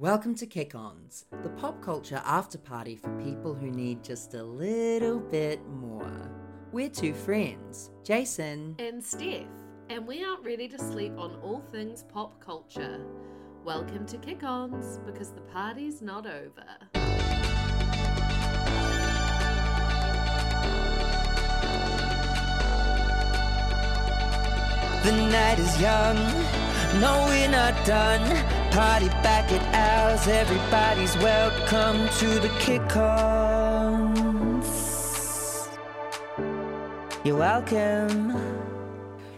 Welcome to Kick Ons, the pop culture after party for people who need just a little bit more. We're two friends, Jason. and Steph, and we aren't ready to sleep on all things pop culture. Welcome to Kick Ons because the party's not over. The night is young, no, we're not done. Party back at ours, everybody's welcome to the Kick Ons. You're welcome.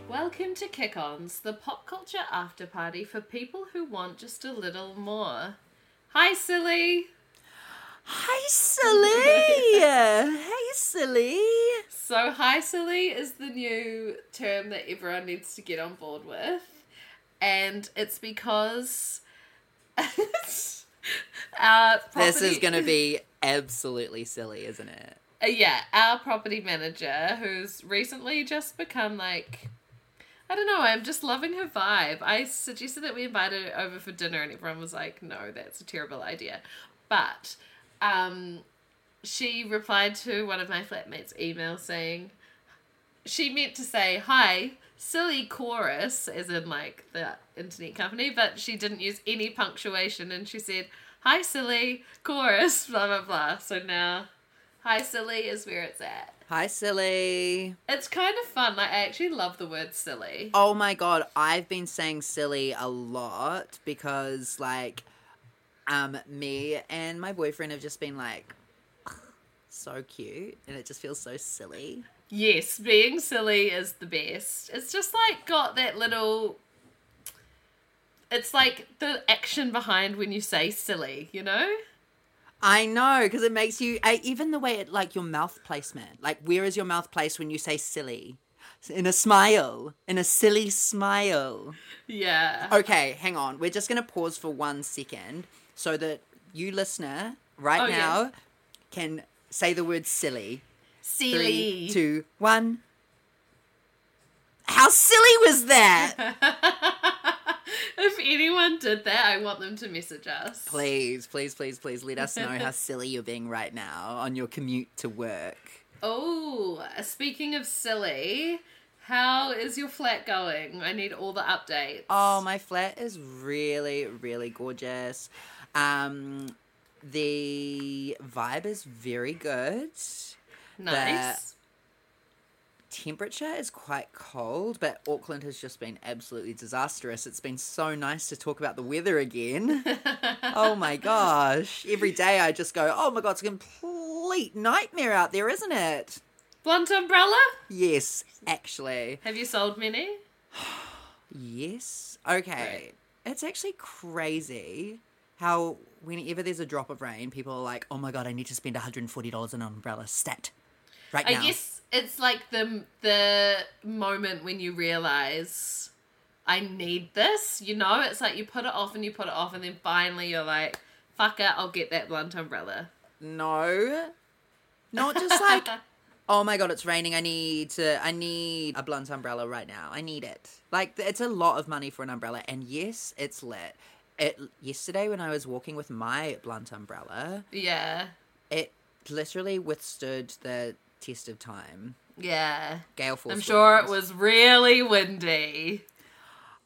Welcome to Kick Ons, the pop culture after party for people who want just a little more. Hi, silly! Hi, silly. hey, silly. So, hi, silly is the new term that everyone needs to get on board with, and it's because our This is going to be absolutely silly, isn't it? Uh, yeah, our property manager, who's recently just become like, I don't know, I'm just loving her vibe. I suggested that we invite her over for dinner, and everyone was like, no, that's a terrible idea. But um, she replied to one of my flatmates' emails saying, she meant to say, hi, silly chorus, as in like the internet company, but she didn't use any punctuation, and she said, hi, silly chorus, blah, blah, blah. So now. Hi Silly is where it's at. Hi, silly. It's kind of fun. Like I actually love the word silly. Oh my god, I've been saying silly a lot because like um me and my boyfriend have just been like so cute and it just feels so silly. Yes, being silly is the best. It's just like got that little it's like the action behind when you say silly, you know? I know because it makes you I, even the way it like your mouth placement. Like where is your mouth placed when you say silly? In a smile, in a silly smile. Yeah. Okay, hang on. We're just going to pause for one second so that you listener right Oh, yeah. now can say the word silly. Silly. Three, two, one. How silly was that? if anyone did that, I want them to message us. please, please, please, please let us know how silly you're being right now on your commute to work. Oh, speaking of silly, how is your flat going? I need all the updates. Oh, my flat is really, really gorgeous. Um, the vibe is very good. Nice. temperature is quite cold, but Auckland has just been absolutely disastrous. It's been so nice to talk about the weather again. oh my gosh. Every day I just go, oh my god, it's a complete nightmare out there, isn't it? Blunt umbrella? Yes, actually. Have you sold many? Yes. Okay. It's actually crazy how whenever there's a drop of rain, people are like, oh my god, I need to spend $140 on an umbrella stat. Right I now. guess it's like the the moment when you realize I need this. You know, it's like you put it off and you put it off, and then finally you're like, "Fuck it, I'll get that blunt umbrella." No. Not just like, oh my god, it's raining. I need to, I need a blunt umbrella right now. I need it. Like, it's a lot of money for an umbrella. And yes, it's lit. It, yesterday, when I was walking with my blunt umbrella, Yeah, it literally withstood the test of time. yeah. Gale force. I'm sure it was really windy.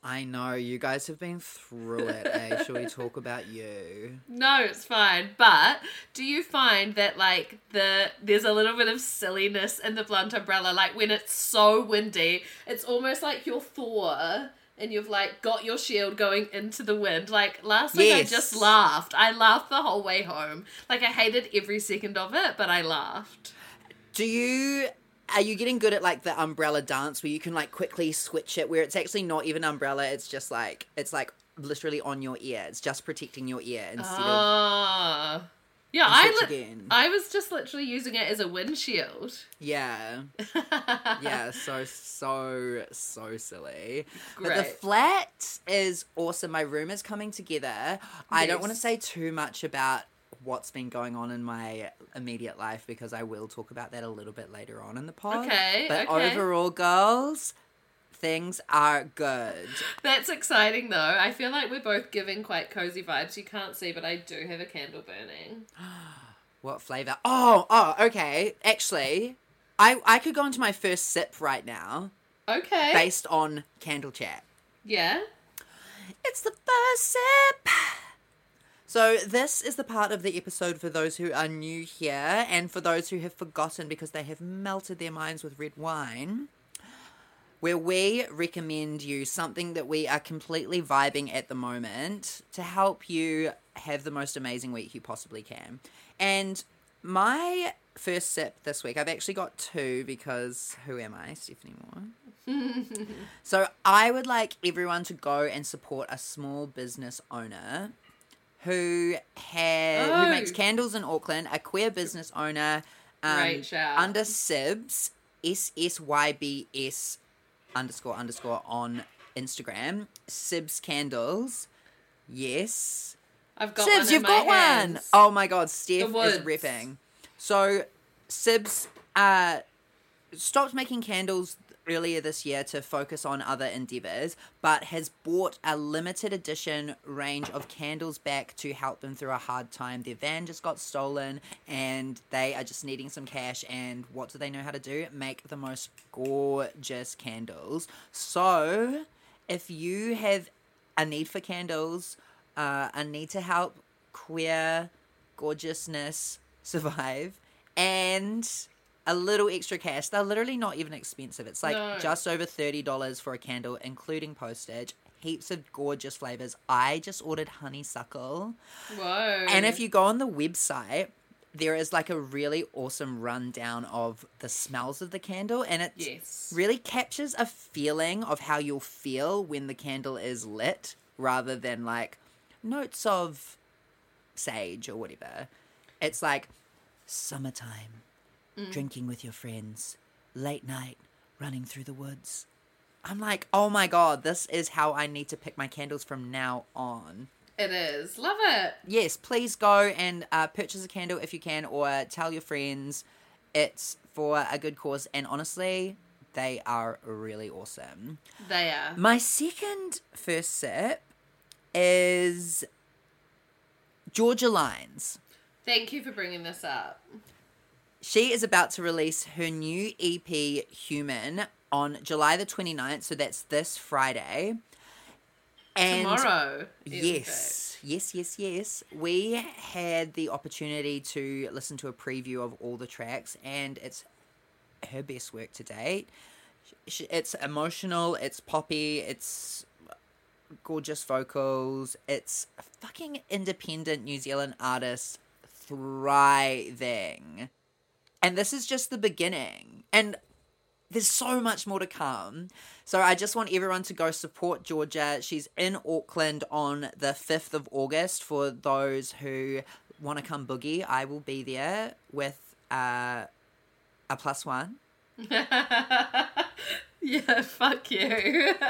I know you guys have been through it. eh? Shall we talk about you? No, it's fine. But do you find that like the there's a little bit of silliness in the blunt umbrella? Like when it's so windy, it's almost like you're Thor and you've like got your shield going into the wind. Like last week I just laughed. I laughed the whole way home. Like I hated every second of it, but I laughed. Do you are you getting good at like the umbrella dance where you can like quickly switch it where it's actually not even umbrella, it's just like it's like literally on your ear. It's just protecting your ear instead of Ah. Yeah, I li-. I was just literally using it as a windshield. Yeah. Yeah, so so so silly. But the flat is awesome. My room is coming together. I don't want to say too much about what's been going on in my immediate life because I will talk about that a little bit later on in the pod. Okay, But okay. overall, girls, things are good. That's exciting though. I feel like we're both giving quite cozy vibes. You can't see, but I do have a candle burning. What flavor? Oh, oh, okay. Actually, I I could go into my first sip right now Okay. based on candle chat. Yeah. It's the first sip. So, this is the part of the episode for those who are new here and for those who have forgotten because they have melted their minds with red wine, where we recommend you something that we are completely vibing at the moment to help you have the most amazing week you possibly can. And my first sip this week, I've actually got two because who am I, Stephanie Moore? So I would like everyone to go and support a small business owner who has Oh. who makes candles in Auckland, a queer business owner um, under Sibs S S Y B S underscore underscore on Instagram. Sibs candles. Yes. I've got Sibs, one you've got one. hands. Oh my god, Steph is ripping. So Sibs uh stopped making candles earlier this year to focus on other endeavors, but has bought a limited edition range of candles back to help them through a hard time. Their van just got stolen and they are just needing some cash. And what do they know how to do? Make the most gorgeous candles. So if you have a need for candles, uh, a need to help queer gorgeousness survive, and a little extra cash. They're literally not even expensive. It's like No. just over $30 for a candle, including postage. Heaps of gorgeous flavors. I just ordered honeysuckle. Whoa. And if you go on the website, there is like a really awesome rundown of the smells of the candle, and it Yes. really captures a feeling of how you'll feel when the candle is lit, rather than like notes of sage or whatever. It's like summertime, drinking with your friends, late night, running through the woods. I'm like, oh my god, this is how I need to pick my candles from now on. It is. Love it. Yes, please go and uh, purchase a candle if you can, or tell your friends. It's for a good cause, and honestly, they are really awesome. They are. My second first sip is Georgia Lines. Thank you for bringing this up. She is about to release her new EP, Human, on July the 29th, so that's this Friday. And Tomorrow. Yes, yes, yes, yes. We had the opportunity to listen to a preview of all the tracks, and it's her best work to date. It's emotional, it's poppy, it's gorgeous vocals, it's a fucking independent New Zealand artist thriving. And this is just the beginning. And there's so much more to come. So I just want everyone to go support Georgia. She's in Auckland on the 5th of August for those who want to come boogie. I will be there with uh, a plus one. yeah, fuck you.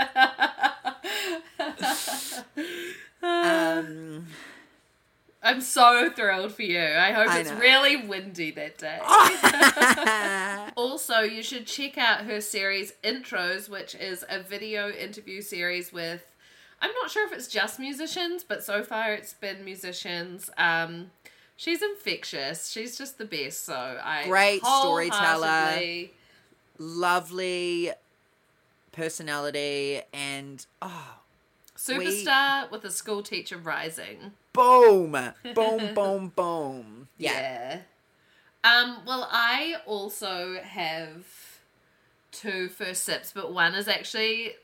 Um, I'm so thrilled for you. I hope I it's know. really windy that day. Also, you should check out her series Intros, which is a video interview series with I'm not sure if it's just musicians, but so far it's been musicians. Um she's infectious. She's just the best. So I Great storyteller. lovely personality and oh, Superstar with a school teacher rising. boom, boom, boom, boom. Yeah. Yeah. Um, well, I also have two first sips, but one is actually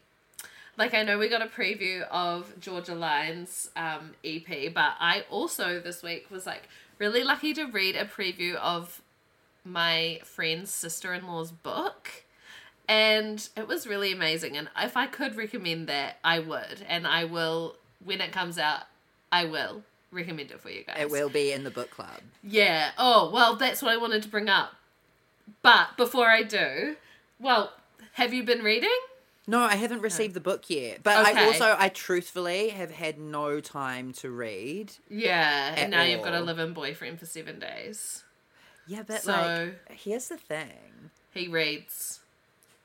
like I know we got a preview of Georgia Line's um, EP, but I also this week was like really lucky to read a preview of my friend's sister in law's book. And it was really amazing. And if I could recommend that, I would. And I will, when it comes out, I will recommend it for you guys. It will be in the book club. Yeah. Oh, well, that's what I wanted to bring up. But before I do, well, have you been reading? No, I haven't received the book yet. But I also, I truthfully have had no time to read. Yeah. And now you've got a all. live-in boyfriend for seven days. Yeah, but So- like, here's the thing. He reads.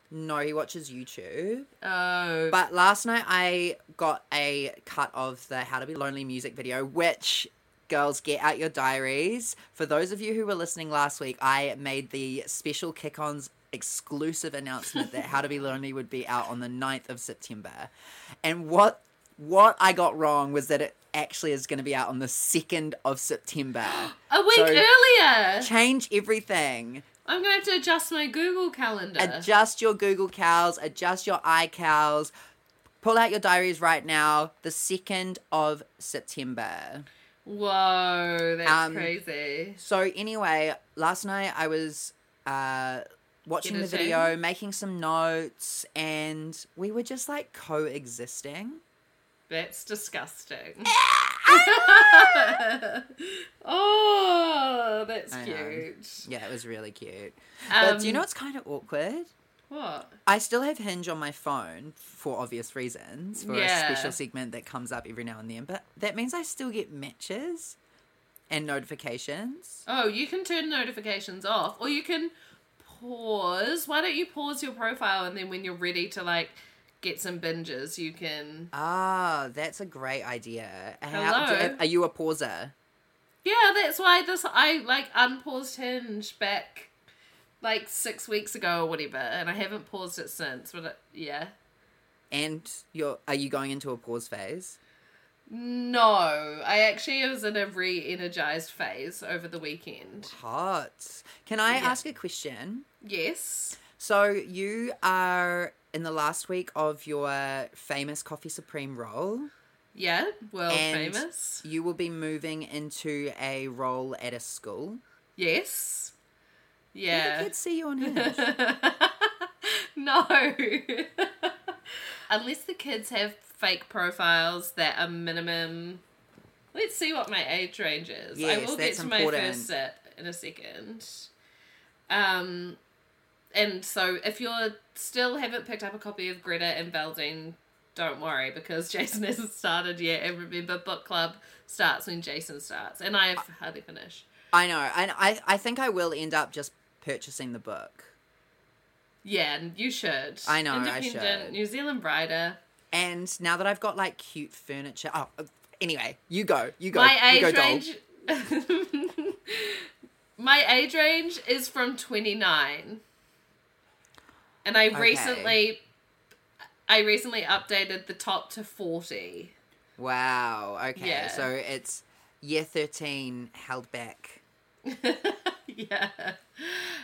No, he watches YouTube. Oh, But last night I got a cut of the How to Be Lonely music video, which girls get out your diaries. For those of you who were listening last week, I made the special kick ons exclusive announcement that How to Be Lonely would be out on the 9th of September. And what what I got wrong was that it actually is going to be out on the 2nd of September. a week so- earlier. Change everything. I'm gonna have to adjust my Google calendar. Adjust your Google cows, adjust your iCows. Pull out your diaries right now, the 2nd of September. Whoa, that's Um, crazy. So, anyway, last night I was uh, watching the video, making some notes, and we were just like coexisting. That's disgusting. oh, that's I know. cute. Yeah, it was really cute. but do you Um, know what's kind of awkward? What? I still have Hinge on my phone for obvious reasons, for a special segment that comes up every now and then. But that means I still get matches and notifications. Oh, you can turn notifications off, or you can pause. Why don't you pause your profile and then when you're ready to like get some binges, you can. Ah, that's a great idea. How- Hello? are you a pauser? Yeah, that's why this I like unpaused Hinge back like six weeks ago or whatever, and I haven't paused it since. But it, yeah, And you're are you going into a pause phase? no, I actually was in a re-energized phase over the weekend. Hot. Can I Yeah. ask a question? Yes. So you are in the last week of your famous Coffee Supreme role. Yeah, world And- famous. You will be moving into a role at a school. Yes. Will Yeah. the kids see you on Hinge? no. Unless the kids have fake profiles that are minimum. Let's see what my age range is. I Yes, will get to my important. first set in a second. Um, and so if you're still haven't picked up a copy of Greta and Valdin, don't worry because Jason hasn't started yet. And remember, book club starts when Jason starts, and I have hardly finished. I know, and I I think I will end up just purchasing the book. Yeah, and you should. I know, I Independent should. New Zealand writer. And now that I've got like cute furniture, oh, uh, anyway, you go, you go, My you age go, range. My age range is from 29. And I Okay. recently I recently updated the top to 40. Wow. Okay, Yeah. so it's year thirteen held back, yeah.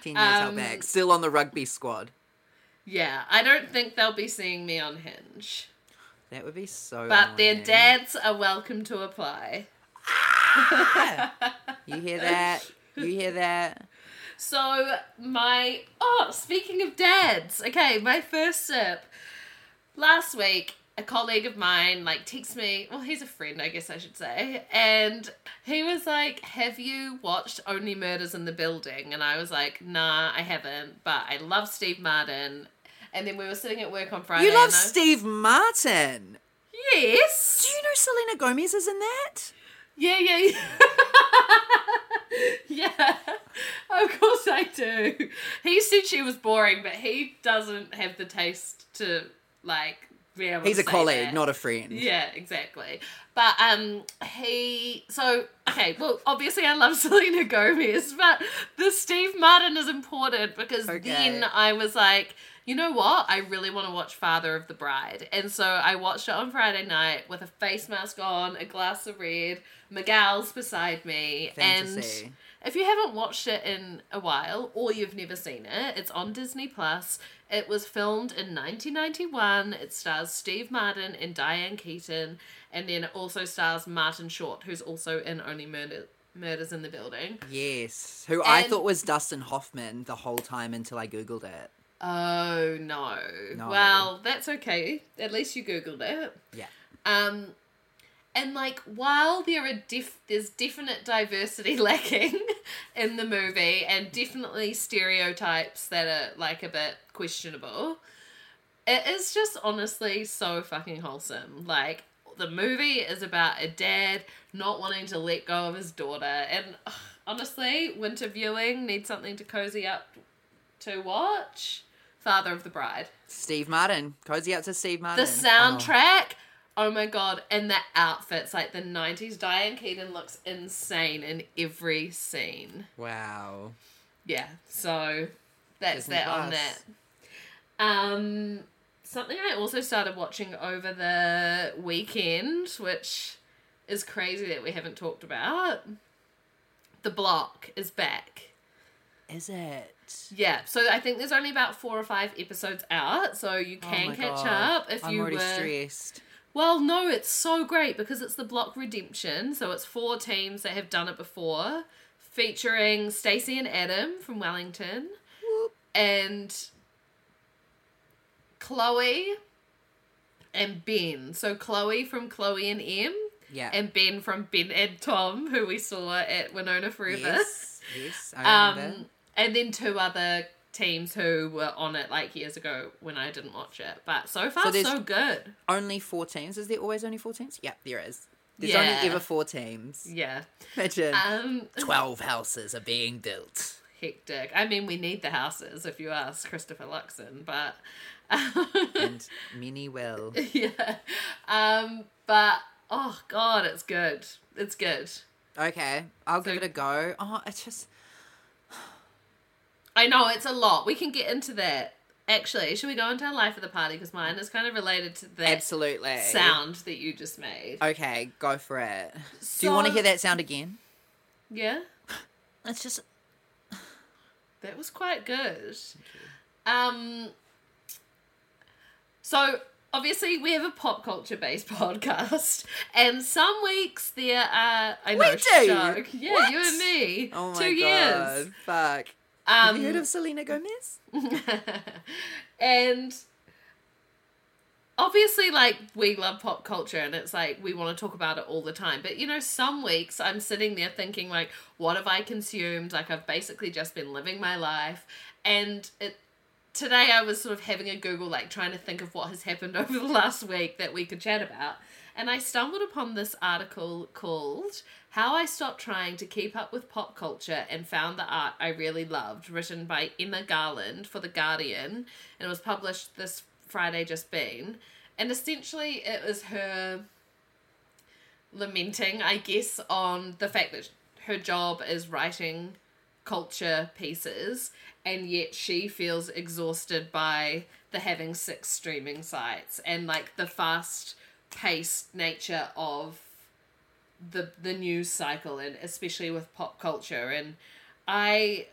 ten years held Um, back, still on the rugby squad. Yeah, I don't think they'll be seeing me on Hinge. That would be so. But their annoying. dads are welcome to apply. You hear that? You hear that? So my oh, speaking of dads, okay, my first sip. Last week, a colleague of mine like texted me. Well, he's a friend, I guess I should say, and he was like, "Have you watched Only Murders in the Building?" And I was like, "Nah, I haven't, but I love Steve Martin." And then we were sitting at work on Friday. You love I- Steve Martin. Yes. Do you know Selena Gomez is in that? Yeah, yeah, yeah. yeah, of course I do. He said she was boring, but he doesn't have the taste to like be able He's to a colleague, that. not a friend. Yeah, exactly. But um he so okay, well obviously I love Selena Gomez, but the Steve Martin is important because Okay. then I was like, you know what? I really want to watch Father of the Bride. And so I watched it on Friday night with a face mask on, a glass of red, Miguel's beside me, Fantasy. and if you haven't watched it in a while or you've never seen it, it's on Disney Plus. It was filmed in 1991. It stars Steve Martin and Diane Keaton, and then it also stars Martin Short, who's also in Only Murder- Murders in the Building. Yes. Who I thought was Dustin Hoffman the whole time until I googled it. Oh no. No. Well, that's okay. At least you googled it. Yeah. Um, and like while there are def- there's definite diversity lacking in the movie, and definitely stereotypes that are like a bit questionable, it is just honestly so fucking wholesome. Like the movie is about a dad not wanting to let go of his daughter, and ugh, honestly, winter viewing needs something to cozy up to watch. Father of the Bride. Steve Martin. Cozy out to Steve Martin. The soundtrack. Oh. my god, and the outfits, like the 90s. Diane Keaton looks insane in every scene. Oh, wow. Yeah, so that's Disney that on that. Um, something I also started watching over the weekend, which is crazy that we haven't talked about. The Block is back. Is it? Yeah, so I think there's only about four or five episodes out, so you Oh can my catch God. up if I'm you already were. stressed. Well, no, it's so great because it's the Block Redemption. So it's four teams that have done it before, featuring Stacey and Adam from Wellington Whoop. and Chloe and Ben. So Chloe from Chloe and M Yeah. and Ben from Ben and Tom, who we saw at Winona Forever. yes. Yes. I remember. Um, and then two other teams who were on it like years ago when I didn't watch it. But so far, So so, good. only four teams. Is there always only four teams? Yeah, there is. There's Yeah. only ever four teams. Yeah. Imagine. Um, Twelve houses are being built. hectic. I mean, we need the houses if you ask Christopher Luxon, but And many will. yeah. Um, but oh god, it's good. It's good. Okay, I'll give So- it a go. Oh, it's just I know it's a lot. We can get into that. Actually, should we go into our life of the party? Because mine is kind of related to that absolutely sound that you just made. Okay, go for it. Do you want to hear that sound again? Yeah. It's just That was quite good. Um, so obviously we have a pop culture based podcast, and some weeks there are I know We do? Yeah, What? you and me. oh my two god, years. fuck. Have you heard Um, of Selena Gomez? and obviously like we love pop culture and it's like we want to talk about it all the time. But you know some weeks i'm sitting there thinking like what have i consumed? Like i've basically just been living my life. And it today i was sort of having a google like trying to think of what has happened over the last week that we could chat about. And i stumbled upon this article called how i stopped trying to keep up with pop culture and found the art i really loved written by emma garland for the guardian and it was published this friday just been. And essentially it was her lamenting, I guess, on the fact that her job is writing culture pieces, and yet she feels exhausted by the having six streaming sites and like the fast paced nature of the the news cycle and especially with pop culture and I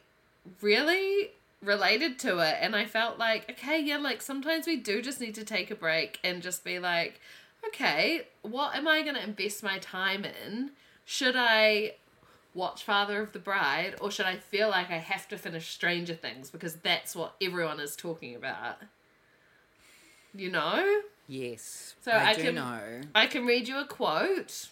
really related to it and I felt like okay yeah like sometimes we do just need to take a break and just be like okay what am I going to invest my time in should I watch Father of the Bride or should I feel like I have to finish Stranger Things because that's what everyone is talking about you know Yes. So I, I can- know. I can read you a quote.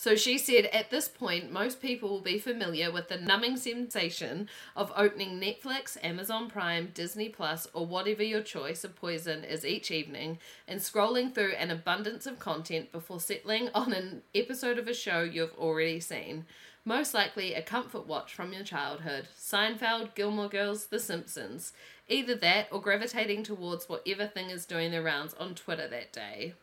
So she said, At this point, most people will be familiar with the numbing sensation of opening Netflix, Amazon Prime, Disney Plus, or whatever your choice of poison is each evening and scrolling through an abundance of content before settling on an episode of a show you've already seen. Most likely a comfort watch from your childhood Seinfeld, Gilmore Girls, The Simpsons. Either that or gravitating towards whatever thing is doing the rounds on Twitter that day.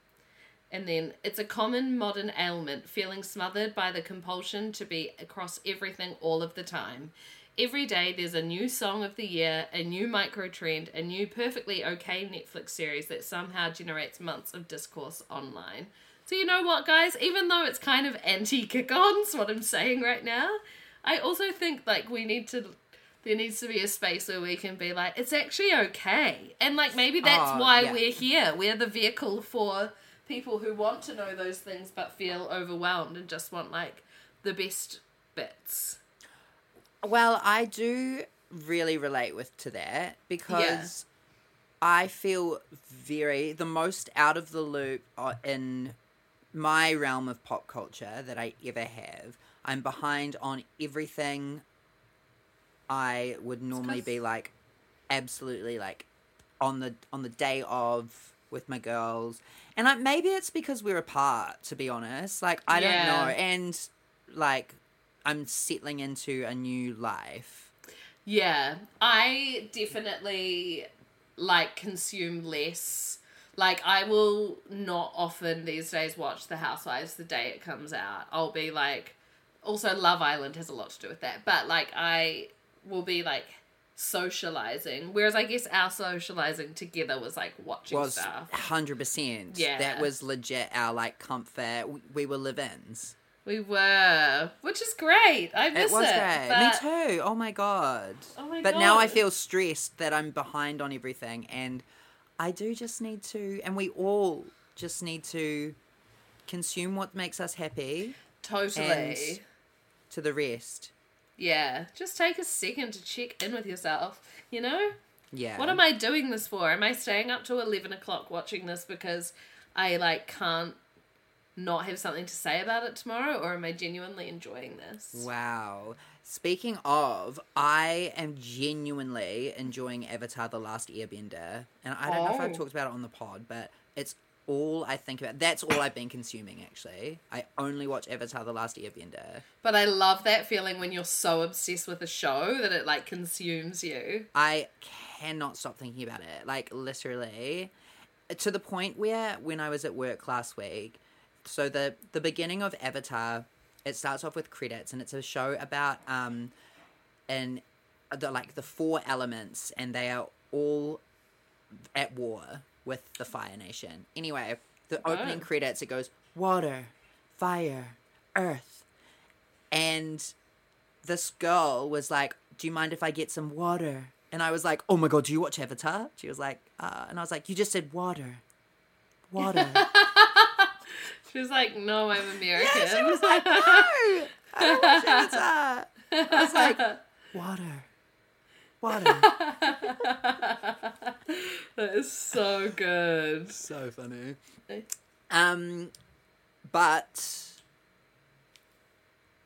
And then it's a common modern ailment, feeling smothered by the compulsion to be across everything all of the time. Every day there's a new song of the year, a new micro trend, a new perfectly okay Netflix series that somehow generates months of discourse online. So you know what, guys? Even though it's kind of anti kick-ons, what I'm saying right now, I also think like we need to. There needs to be a space where we can be like, it's actually okay, and like maybe that's Oh, why yeah. we're here. We're the vehicle for people who want to know those things but feel overwhelmed and just want like the best bits. Well, I do really relate with to that because I feel very the most out of the loop uh, in my realm of pop culture that I ever have. I'm behind on everything I would normally be like absolutely like on the on the day of with my girls. And I, maybe it's because we're apart to be honest. Like I don't know and like I'm settling into a new life. Yeah, I definitely like consume less. Like I will not often these days watch The Housewives the day it comes out. I'll be like also Love Island has a lot to do with that. But like I will be like socializing. Whereas I guess our socializing together was like watching was stuff. hundred percent. Yeah. that was legit. Our like comfort. We, we were live-ins. We were, which is great. I miss It was it. great. but- Me too. Oh my god. Oh my but now I feel stressed that I'm behind on everything, and I do just need to, and we all just need to consume what makes us happy Totally. To the rest. Yeah. Just take a second to check in with yourself. You know? Yeah. What am I doing this for? Am I staying up to 11 o'clock watching this because I, like, can't not have something to say about it tomorrow? Or am I genuinely enjoying this? Wow. Speaking of, I am genuinely enjoying Avatar The Last Airbender. And I don't know if I've Oh. talked about it on the pod, but it's all I think about. That's all I've been consuming, actually. I only watch Avatar The Last Airbender. But I love that feeling when you're so obsessed with a show that it, like, consumes you. I cannot stop thinking about it. Like, literally. To the point where, when I was at work last week, so the, the beginning of Avatar, it starts off with credits, and it's a show about um, and the like the four elements, and they are all at war with the Fire Nation. Anyway, the opening Oh. credits it goes water, fire, earth, and this girl was like, "Do you mind if I get some water?" And I was like, "Oh my god, do you watch Avatar?" She was like, uh, and I was like, "You just said water, water." She was like, no, I'm American. yeah, she was like, "No, I don't watch Avatar." I was like, "Water, water." that is so good. so funny. Um, but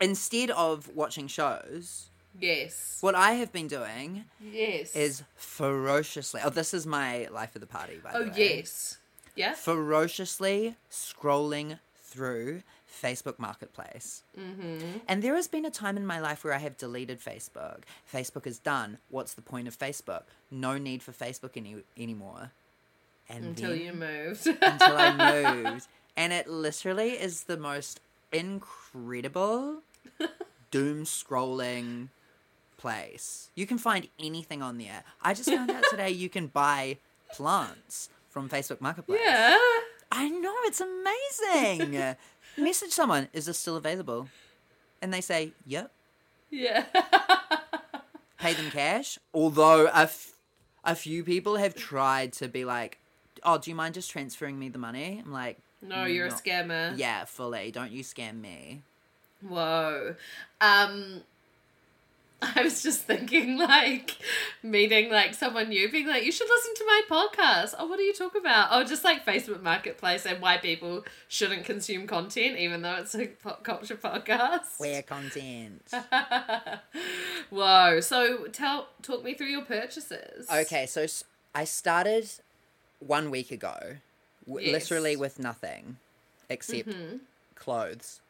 instead of watching shows, Yes. what I have been doing Yes. is ferociously. Oh, this is my life of the party, by the way. Oh, way. yes. Yeah? Ferociously scrolling through Facebook Marketplace. Mm-hmm. And there has been a time in my life where I have deleted Facebook. Facebook is done. What's the point of Facebook? No need for Facebook any anymore. And Until then- you moved. until I moved. And it literally is the most incredible doom scrolling place. You can find anything on there. I just found out today you can buy plants from Facebook Marketplace. yeah. I know, it's amazing. Message someone, is this still available? And they say, yep. Yeah. Pay them cash. Although a, f- a few people have tried to be like, oh, do you mind just transferring me the money? I'm like, no, you're a scammer. Yeah, fully. Don't you scam me. Whoa. Um I was just thinking like meeting like someone new being like you should listen to my podcast. Oh, what do you talk about? Oh, just like Facebook Marketplace and why people shouldn't consume content even though it's a pop culture podcast. Where content. Whoa. So tell talk me through your purchases. okay, so I started one week ago, w- Yes. literally with nothing except mm-hmm. clothes.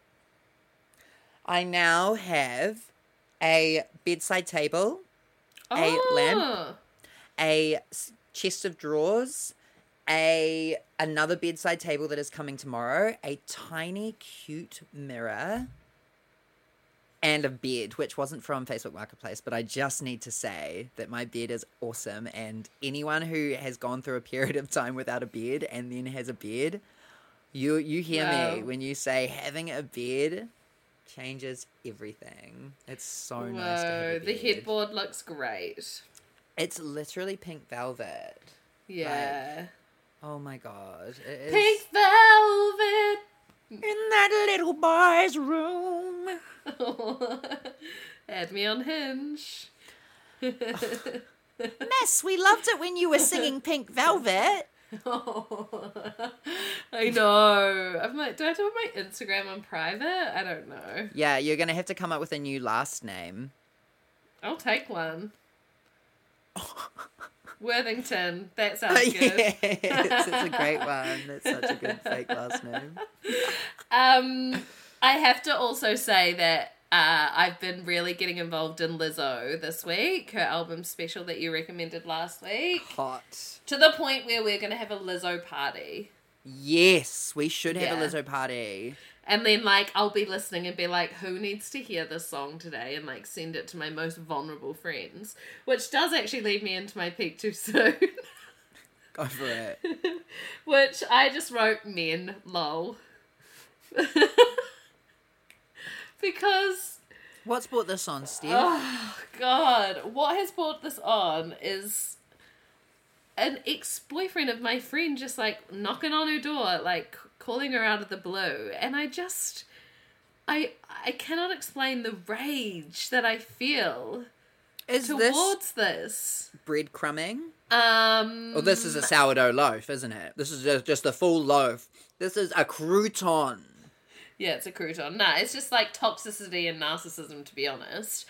I now have a bedside table, a lamp. Oh. a chest of drawers, a another bedside table that is coming tomorrow, a tiny cute mirror, and a bed, which wasn't from Facebook Marketplace, but I just need to say that my bed is awesome. And anyone who has gone through a period of time without a bed and then has a bed, you you hear me when you say having a bed changes everything. It's so nice to Whoa, the headboard looks great. It's literally pink velvet. Yeah. Oh my god. It is Pink velvet. in that little boy's room. Add me on Hinge. Mess, we loved it when you were singing Pink Velvet. I know. I'm like, do I have to put my Instagram on private? I don't know. Yeah, you're gonna have to come up with a new last name. I'll take one. Worthington. That sounds good. yes, it's a great one. That's such a good fake last name. Um, I have to also say that Uh, I've been really getting involved in Lizzo this week, her album special that you recommended last week, Hot. to the point where we're going to have a Lizzo party. Yes, we should have Yeah. a Lizzo party. And then, like, I'll be listening and be like, who needs to hear this song today? And, like, send it to my most vulnerable friends. Which does actually lead me into my peak too soon. Go for it. Which I just wrote men, lol. because, What's brought this on, Steve? oh, God, what has brought this on is an ex boyfriend of my friend just, like, knocking on her door, like, calling her out of the blue. And I just. I I cannot explain the rage that I feel Is this towards this. breadcrumbing? Um Well, this is a sourdough loaf, isn't it? This is just, just a full loaf. This is a crouton. Yeah, it's a crouton. No, it's just like toxicity and narcissism, to be honest.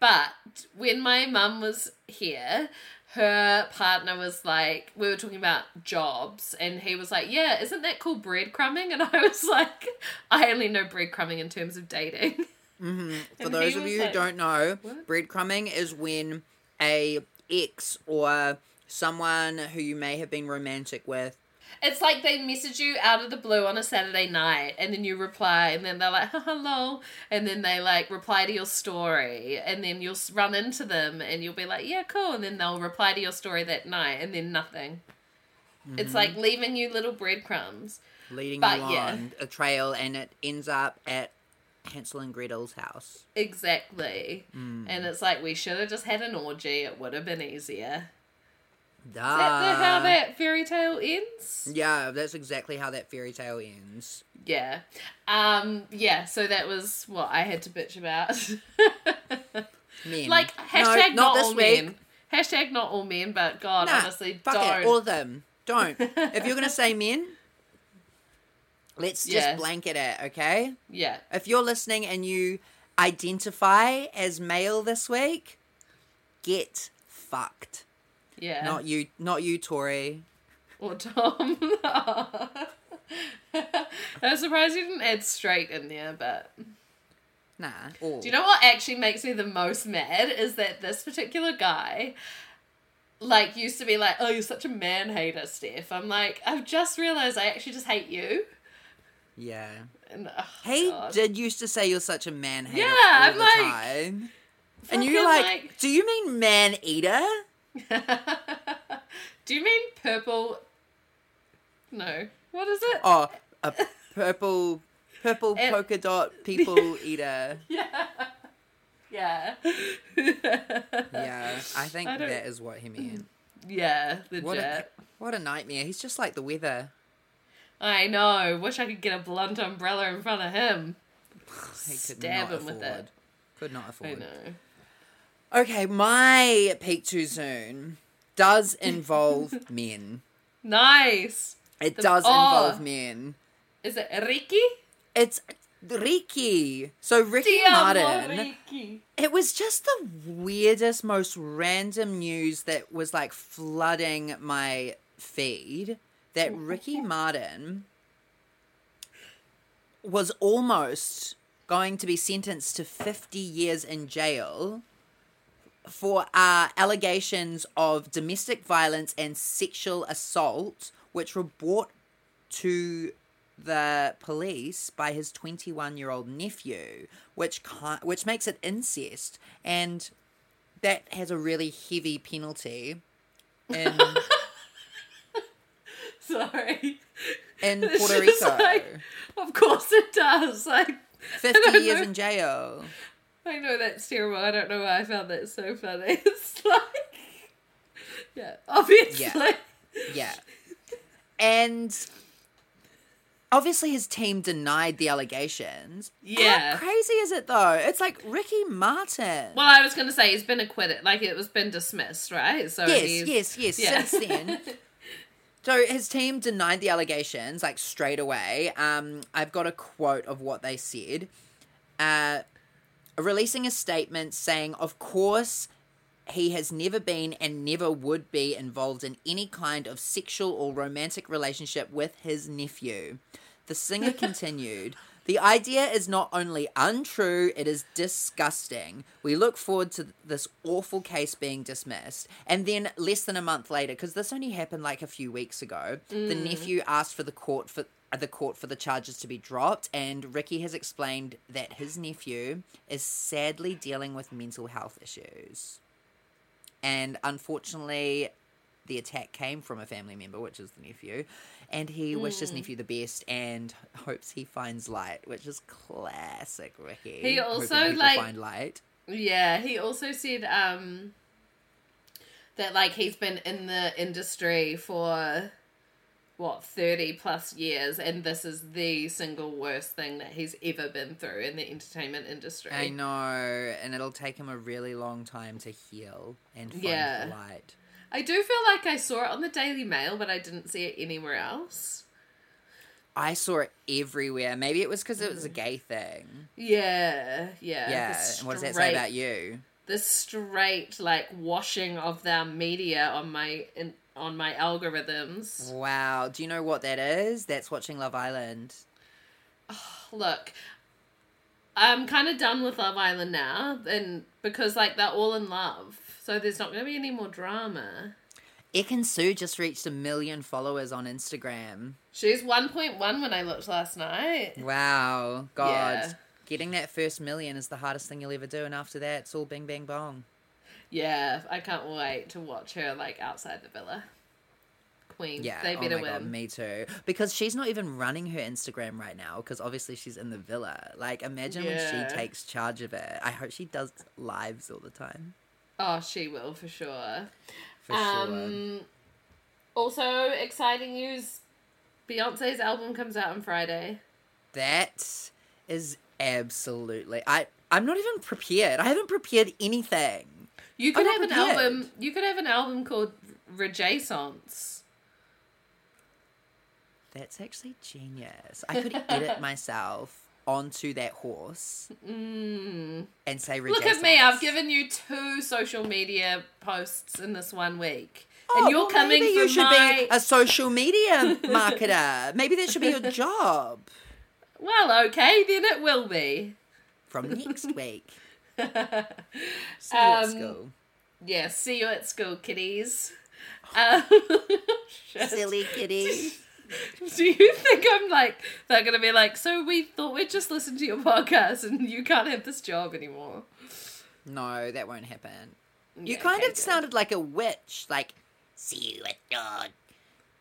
But when my mum was here, her partner was like, we were talking about jobs, and he was like, Yeah, isn't that called breadcrumbing? And I was like, I only know breadcrumbing in terms of dating. Mm-hmm. For And those of you who don't know, "What?" breadcrumbing is when a ex or someone who you may have been romantic with It's like they message you out of the blue on a Saturday night, and then you reply, and then they're like, hello, and then they like reply to your story, and then you'll run into them, and you'll be like, yeah, cool, and then they'll reply to your story that night, and then nothing. It's like leaving you little breadcrumbs. leading But you yeah. on a trail and it ends up at Hansel and Gretel's house. Exactly. Hmm. And it's like, we should have just had an orgy, it would have been easier. Is that the- how that fairy tale ends? Yeah, that's exactly how that fairy tale ends. Yeah. Um, yeah, so that was what I had to bitch about. Men. Like No, hashtag not, all week. men. Hashtag not all men, but God, Nah, honestly, fuck don't. it, all of them. Don't. if you're gonna say men, let's just Yeah. blanket it, okay? yeah, If you're listening and you identify as male this week, get fucked. Yeah. Not you, not you, Tori. or Tom. I'm surprised you didn't add straight in there, but Nah. Or. do you know what actually makes me the most mad is that this particular guy. Like used to be like, oh, you're such a man hater, Steph. I'm like, I've just realized I actually just hate you. Yeah. And oh, He God. did used to say you're such a man hater Yeah, all I'm the like, time. And you're fucking, like, do you mean man eater? Do you mean purple? No. What is it? Oh, a purple, purple Eh. polka dot people eater. Yeah. Yeah. Yeah, I think I that is what he meant. yeah, legit. What a, what a nightmare. He's just like the weather. I know. Wish I could get a blunt umbrella in front of him. He could Stab not him with afford. it. Could not afford. I know. Okay, my peak too soon does involve men. Nice. It The- does oh. involve men. Is it Ricky? It's Ricky. So Ricky Ti Martin. Ricky. It was just the weirdest, most random news that was like flooding my feed that oh, Ricky Martin was almost going to be sentenced to 50 years in jail for uh, allegations of domestic violence and sexual assault, which were brought to the police by his 21 year old nephew, which which makes it incest, and that has a really heavy penalty in Sorry. in Puerto Rico. like- Of course it does. Like, 50 years know. in jail. I know that's terrible. I don't know why I found that so funny. It's like, yeah, obviously. Yeah. And obviously his team denied the allegations. Yeah. How crazy is it though? It's like Ricky Martin. Well, I was going to say he's been acquitted. Like it was been dismissed, right? So yes, yes, yes. Yeah. Since then. So his team denied the allegations like straight away. Um, I've got a quote of what they said. Uh, releasing a statement saying, "Of course, he has never been and never would be involved in any kind of sexual or romantic relationship with his nephew." The singer continued, The idea is not only untrue, it is disgusting. We look forward to this awful case being dismissed. And then, less than a month later, because this only happened like a few weeks ago, the mm. nephew asked for the court for the court for the charges to be dropped, and Ricky has explained that his nephew is sadly dealing with mental health issues. And unfortunately, the attack came from a family member, which is the nephew, and he wished his nephew the best and hopes he finds light, which is classic Ricky. He also, like- find light. Yeah, he also said um that like he's been in the industry for what 30 plus years and this is the single worst thing that he's ever been through in the entertainment industry. I know, and it'll take him a really long time to heal and find Yeah. the light. I do feel like I saw it on the Daily Mail, but I didn't see it anywhere else. I saw it everywhere. Maybe it was because it was a Mm. gay thing. Yeah, yeah. Yeah. And what does that say about you? the straight like washing of their media on my in, on my algorithms. Wow. Do you know what that is? That's watching Love Island. Look, I'm kind of done with Love Island now, and because like they're all in love, so there's not going to be any more drama. Ekin-Su just reached a million followers on Instagram. She's 1.1 when I looked last night. Wow. God. Yeah. Getting that first million is the hardest thing you'll ever do, and after that, it's all bing, bang, bong. Yeah, I can't wait to watch her like outside the villa. Queen, Yeah, they oh better my god, win. me too. Because she's not even running her Instagram right now. Because obviously she's in the villa. Like, imagine when she takes charge of it. I hope she does lives all the time. Oh, she will for sure. For sure. Um, also, exciting news: Beyonce's album comes out on Friday. That is absolutely. I I'm not even prepared. I haven't prepared anything. You could I'm have an prepared. album. You could have an album called Rejaissance. That's actually genius. I could edit myself onto that horse Mm. and say Look at me! I've given you two social media posts in this one week, Oh, and you're well, coming maybe you should my. be a social media marketer. maybe that should be your job Well, okay, then it will be. from next week. See you at Um, school. Yeah, see you at school, kiddies. Um. Silly kiddies. Do you think I'm like they're gonna be like? So we thought we'd just listen to your podcast, and you can't have this job anymore. No, that won't happen. You kind okay, of good. sounded like a witch. Like, see you at your,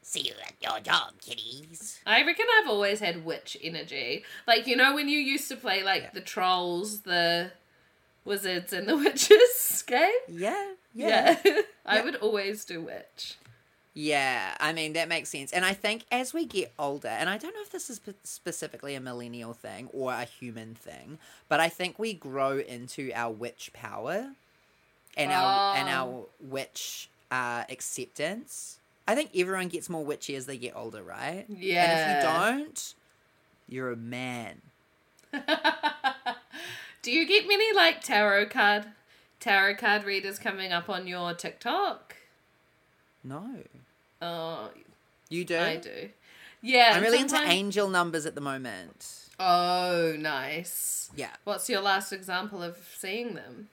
see you at your job, kiddies. I reckon I've always had witch energy. Like you know when you used to play like Yeah. the trolls, the wizards, and the witches game. Yeah, yeah. Yeah, I Yeah. would always do witch. Yeah, I mean, that makes sense. And I think as we get older, and I don't know if this is spe- specifically a millennial thing or a human thing, but I think we grow into our witch power and our and Oh. our witch uh, acceptance. I think everyone gets more witchy as they get older, right? Yeah. And if you don't, you're a man. do you get many like tarot card tarot card readers coming up on your TikTok? No. Oh, You do? I do. Yeah, I'm really into angel numbers at the moment. Oh, nice. Yeah. What's your last example of seeing them?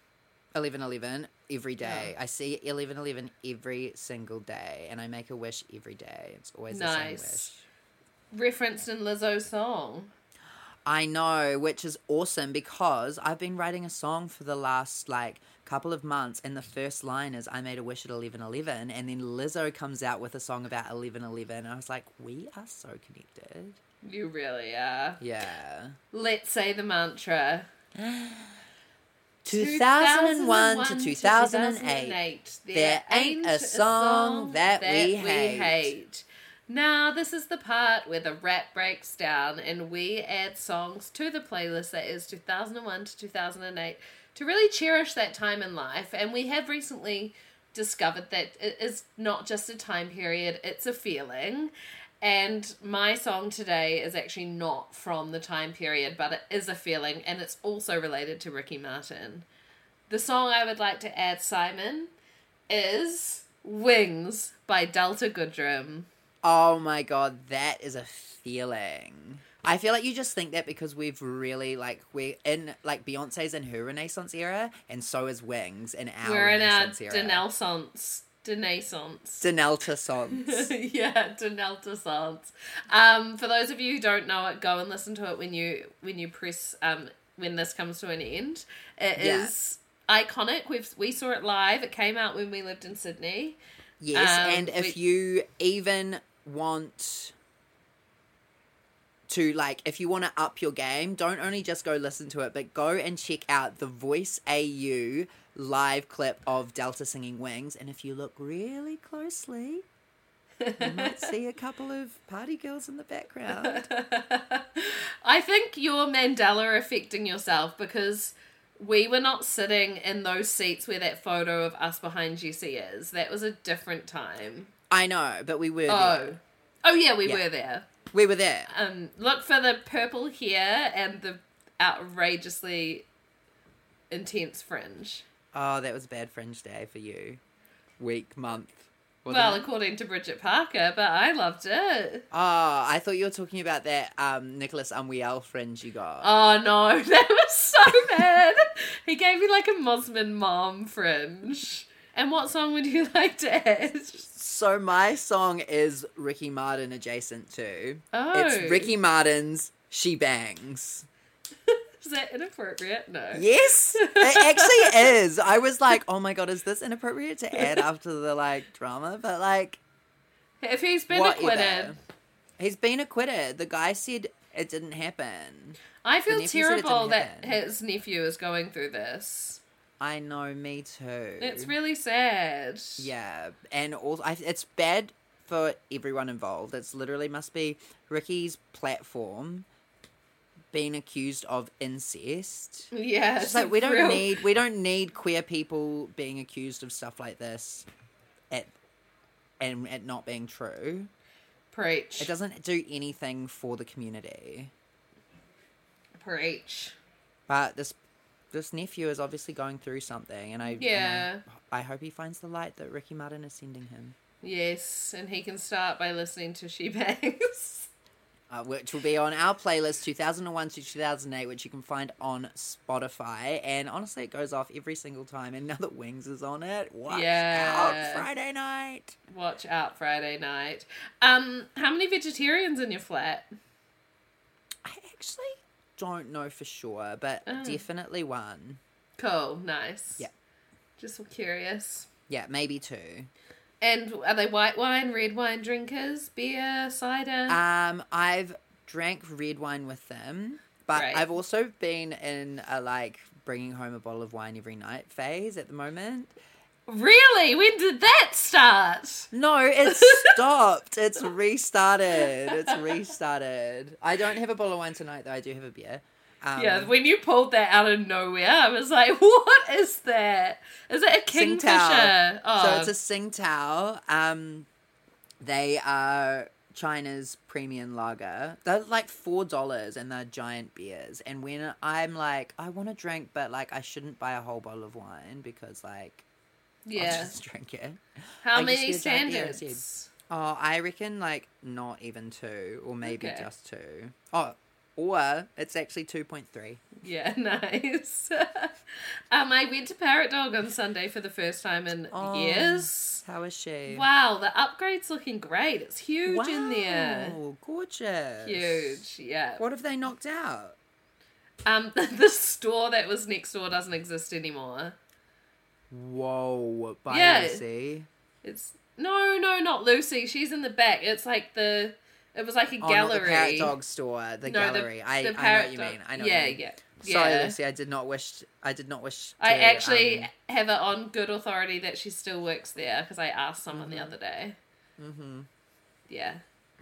1111 every day. I see 1111 every single day and I make a wish every day. It's always the same wish. Nice. Referenced in Lizzo's song. I know, which is awesome because I've been writing a song for the last like couple of months and the first line is I made a wish at 1111 and then Lizzo comes out with a song about 1111 and I was like, we are so connected. You really are. Yeah. Let's say the mantra. 2001 to 2008. There ain't a song that, we, hate. hate. Now, this is the part where the rap breaks down and we add songs to the playlist that is 2001 to 2008 to really cherish that time in life. And we have recently discovered that it is not just a time period, it's a feeling. And my song today is actually not from the time period, but it is a feeling, and it's also related to Ricky Martin. The song I would like to add, Simon, is Wings by Delta Goodrem. Oh my god, that is a feeling. I feel like you just think that because we've really like we're in like Beyonce's in her Renaissance era, and so is Wings in our We're in our Renaissance era. Denaissance. Denaissance. Denelta yeah, Denelta Um, for those of you who don't know it, go and listen to it when you when you press um when this comes to an end. It is Yeah. iconic. We've we saw it live. It came out when we lived in Sydney. Yes, Um, and if we- you even want to like if you want to up your game, don't only just go listen to it, but go and check out the Voice AU live clip of Delta singing Wings, and if you look really closely, you might see a couple of party girls in the background. I think you're Mandela affecting yourself because we were not sitting in those seats where that photo of us behind Jesse is. That was a different time. I know, but we were Oh. there. Oh yeah, we Yeah. were there. We were there. Um look for the purple hair and the outrageously intense fringe. Oh, that was a bad fringe day for you. Week, month. Well, it? according to Bridget Parker, but I loved it. Oh, I thought you were talking about that um, Nicholas Unwiel fringe you got. Oh no, that was so bad. he gave me like a Mosman mom fringe. And what song would you like to add? So my song is Ricky Martin adjacent to. Oh. It's Ricky Martin's She Bangs. Is that inappropriate? No. Yes, it actually is. I was like, oh my god, is this inappropriate to add after the like drama? But like, If he's been whatever. acquitted, He's been acquitted. The guy said it didn't happen. I feel nephew said it terrible that happen. his nephew is going through this. I know, me too. It's really sad. Yeah, and also I, it's bad for everyone involved. It's literally must be Ricky's platform being accused of incest. Yeah. It's like we don't real- need we don't need queer people being accused of stuff like this, at and it not being true. preach. It doesn't do anything for the community. preach. But this this nephew is obviously going through something, and I and I- Yeah. I, hope he finds the light that Ricky Martin is sending him. Yes, and he can start by listening to She Bangs. uh, which will be on our playlist 2001 to 2008, which you can find on Spotify. And honestly, it goes off every single time. And now that Wings is on it, watch Yeah. out Friday night. Watch out Friday night. Um, how many vegetarians in your flat? I actually don't know for sure, but Oh. definitely one. Cool, nice. Yeah. Just curious. Yeah, maybe two. And are they white wine, red wine drinkers, beer, cider? Um, I've drank red wine with them, but Right. I've also been in a like bringing home a bottle of wine every night phase at the moment. Really? When did that start? No, it's stopped. It's restarted. It's restarted. I don't have a bottle of wine tonight, though. I do have a beer. Um, yeah, when you pulled that out of nowhere, I was like, "What is that? Is it a kingfisher?" Oh, So it's a Tsingtao. Um, they are China's premium lager. They're like four dollars, and they're giant beers. And when I'm like, I want to drink, but like I shouldn't buy a whole bottle of wine because like I'll yeah. just drink it. How I many get a giant beer standards? Oh, I reckon like not even two, or maybe Okay. just two. Oh, or it's actually two point three. Yeah, nice. um, I went to Parrot Dog on Sunday for the first time in Oh, years. How is she? Wow, the upgrade's looking great. It's huge in there. Oh, Gorgeous. Huge, yeah. What have they knocked out? Um, the store that was next door doesn't exist anymore. Whoa, by Yeah. Lucy. It's no, no, not Lucy. She's in the back. It's like the. It was like a Oh, not gallery. the Parrot Dog store, the No, the- gallery. I, the I know what you mean. I know. Yeah, what you mean. yeah, Sorry, yeah. Lucy. I did not wish. I did not wish. To, I actually um, have it on good authority that she still works there because I asked someone Mm-hmm. the other day. mhm. Yeah,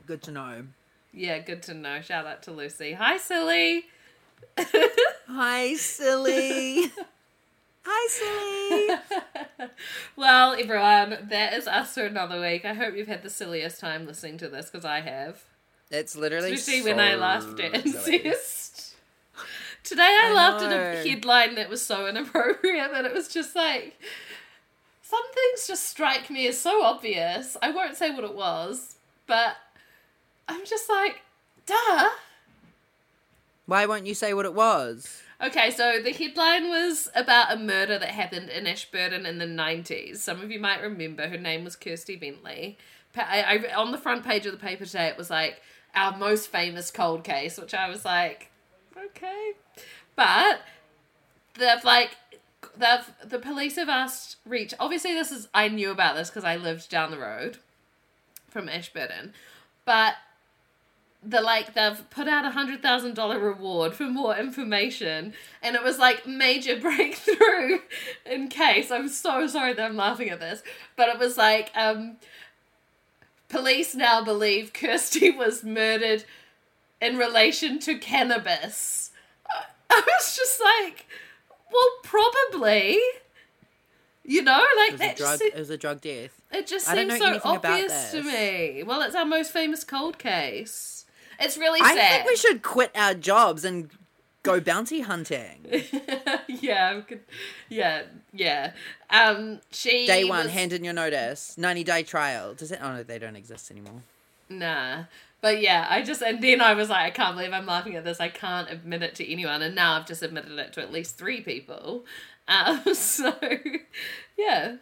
Good to know. yeah, good to know. Shout out to Lucy. Hi, silly. Hi, silly. Hi, silly. well, everyone, that is us for another week. I hope you've had the silliest time listening to this because I have. It's literally Especially when I so laughed at silly. incest. Today I, I laughed at a headline that was so inappropriate that it was just like some things just strike me as so obvious. I won't say what it was, but I'm just like, duh. Why won't you say what it was? Okay, so the headline was about a murder that happened in Ashburton in the 90s. Some of you might remember her name was Kirsty Bentley. I, I, on the front page of the paper today, it was like our most famous cold case, which I was like, okay. But they've like, they've, the police have asked Reach, obviously, this is, I knew about this because I lived down the road from Ashburton, but the like they've put out a hundred thousand dollar reward for more information and it was like major breakthrough in case. I'm so sorry that i'm laughing at this but it was like um police now believe kirsty was murdered in relation to cannabis. I was just like well probably. You know It like was, a that drug, it was a drug death. it just I seems so obvious to me. Well it's our most famous cold case it's really sad. I think we should quit our jobs and go bounty hunting. yeah, could, yeah, yeah. Um, she Day one, was- hand in your notice. 90 day trial. Does it? Oh, no, they don't exist anymore. Nah, but yeah, I just and then I was like, I can't believe I'm laughing at this. I can't admit it to anyone, and now I've just admitted it to at least three people. Um, so yeah,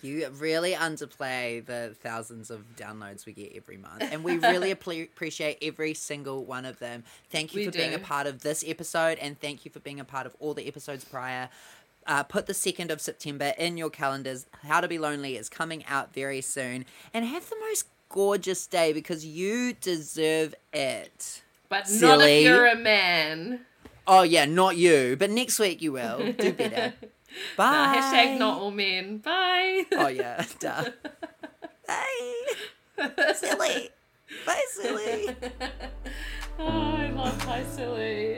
You really underplay the thousands of downloads we get every month, and we really appre- appreciate every single one of them. Thank you We for being a part of this episode, and thank you for being a part of all the episodes prior. Uh, put the 2nd of September in your calendars. How to Be Lonely is coming out very soon. And have the most gorgeous day because you deserve it. but not if you're a man. Oh, yeah, not you, but next week you will. Do better. Bye. Nah, hashtag not all men. Bye. Oh, yeah, duh. Bye. Silly. Bye, silly. oh, I love Hi Silly.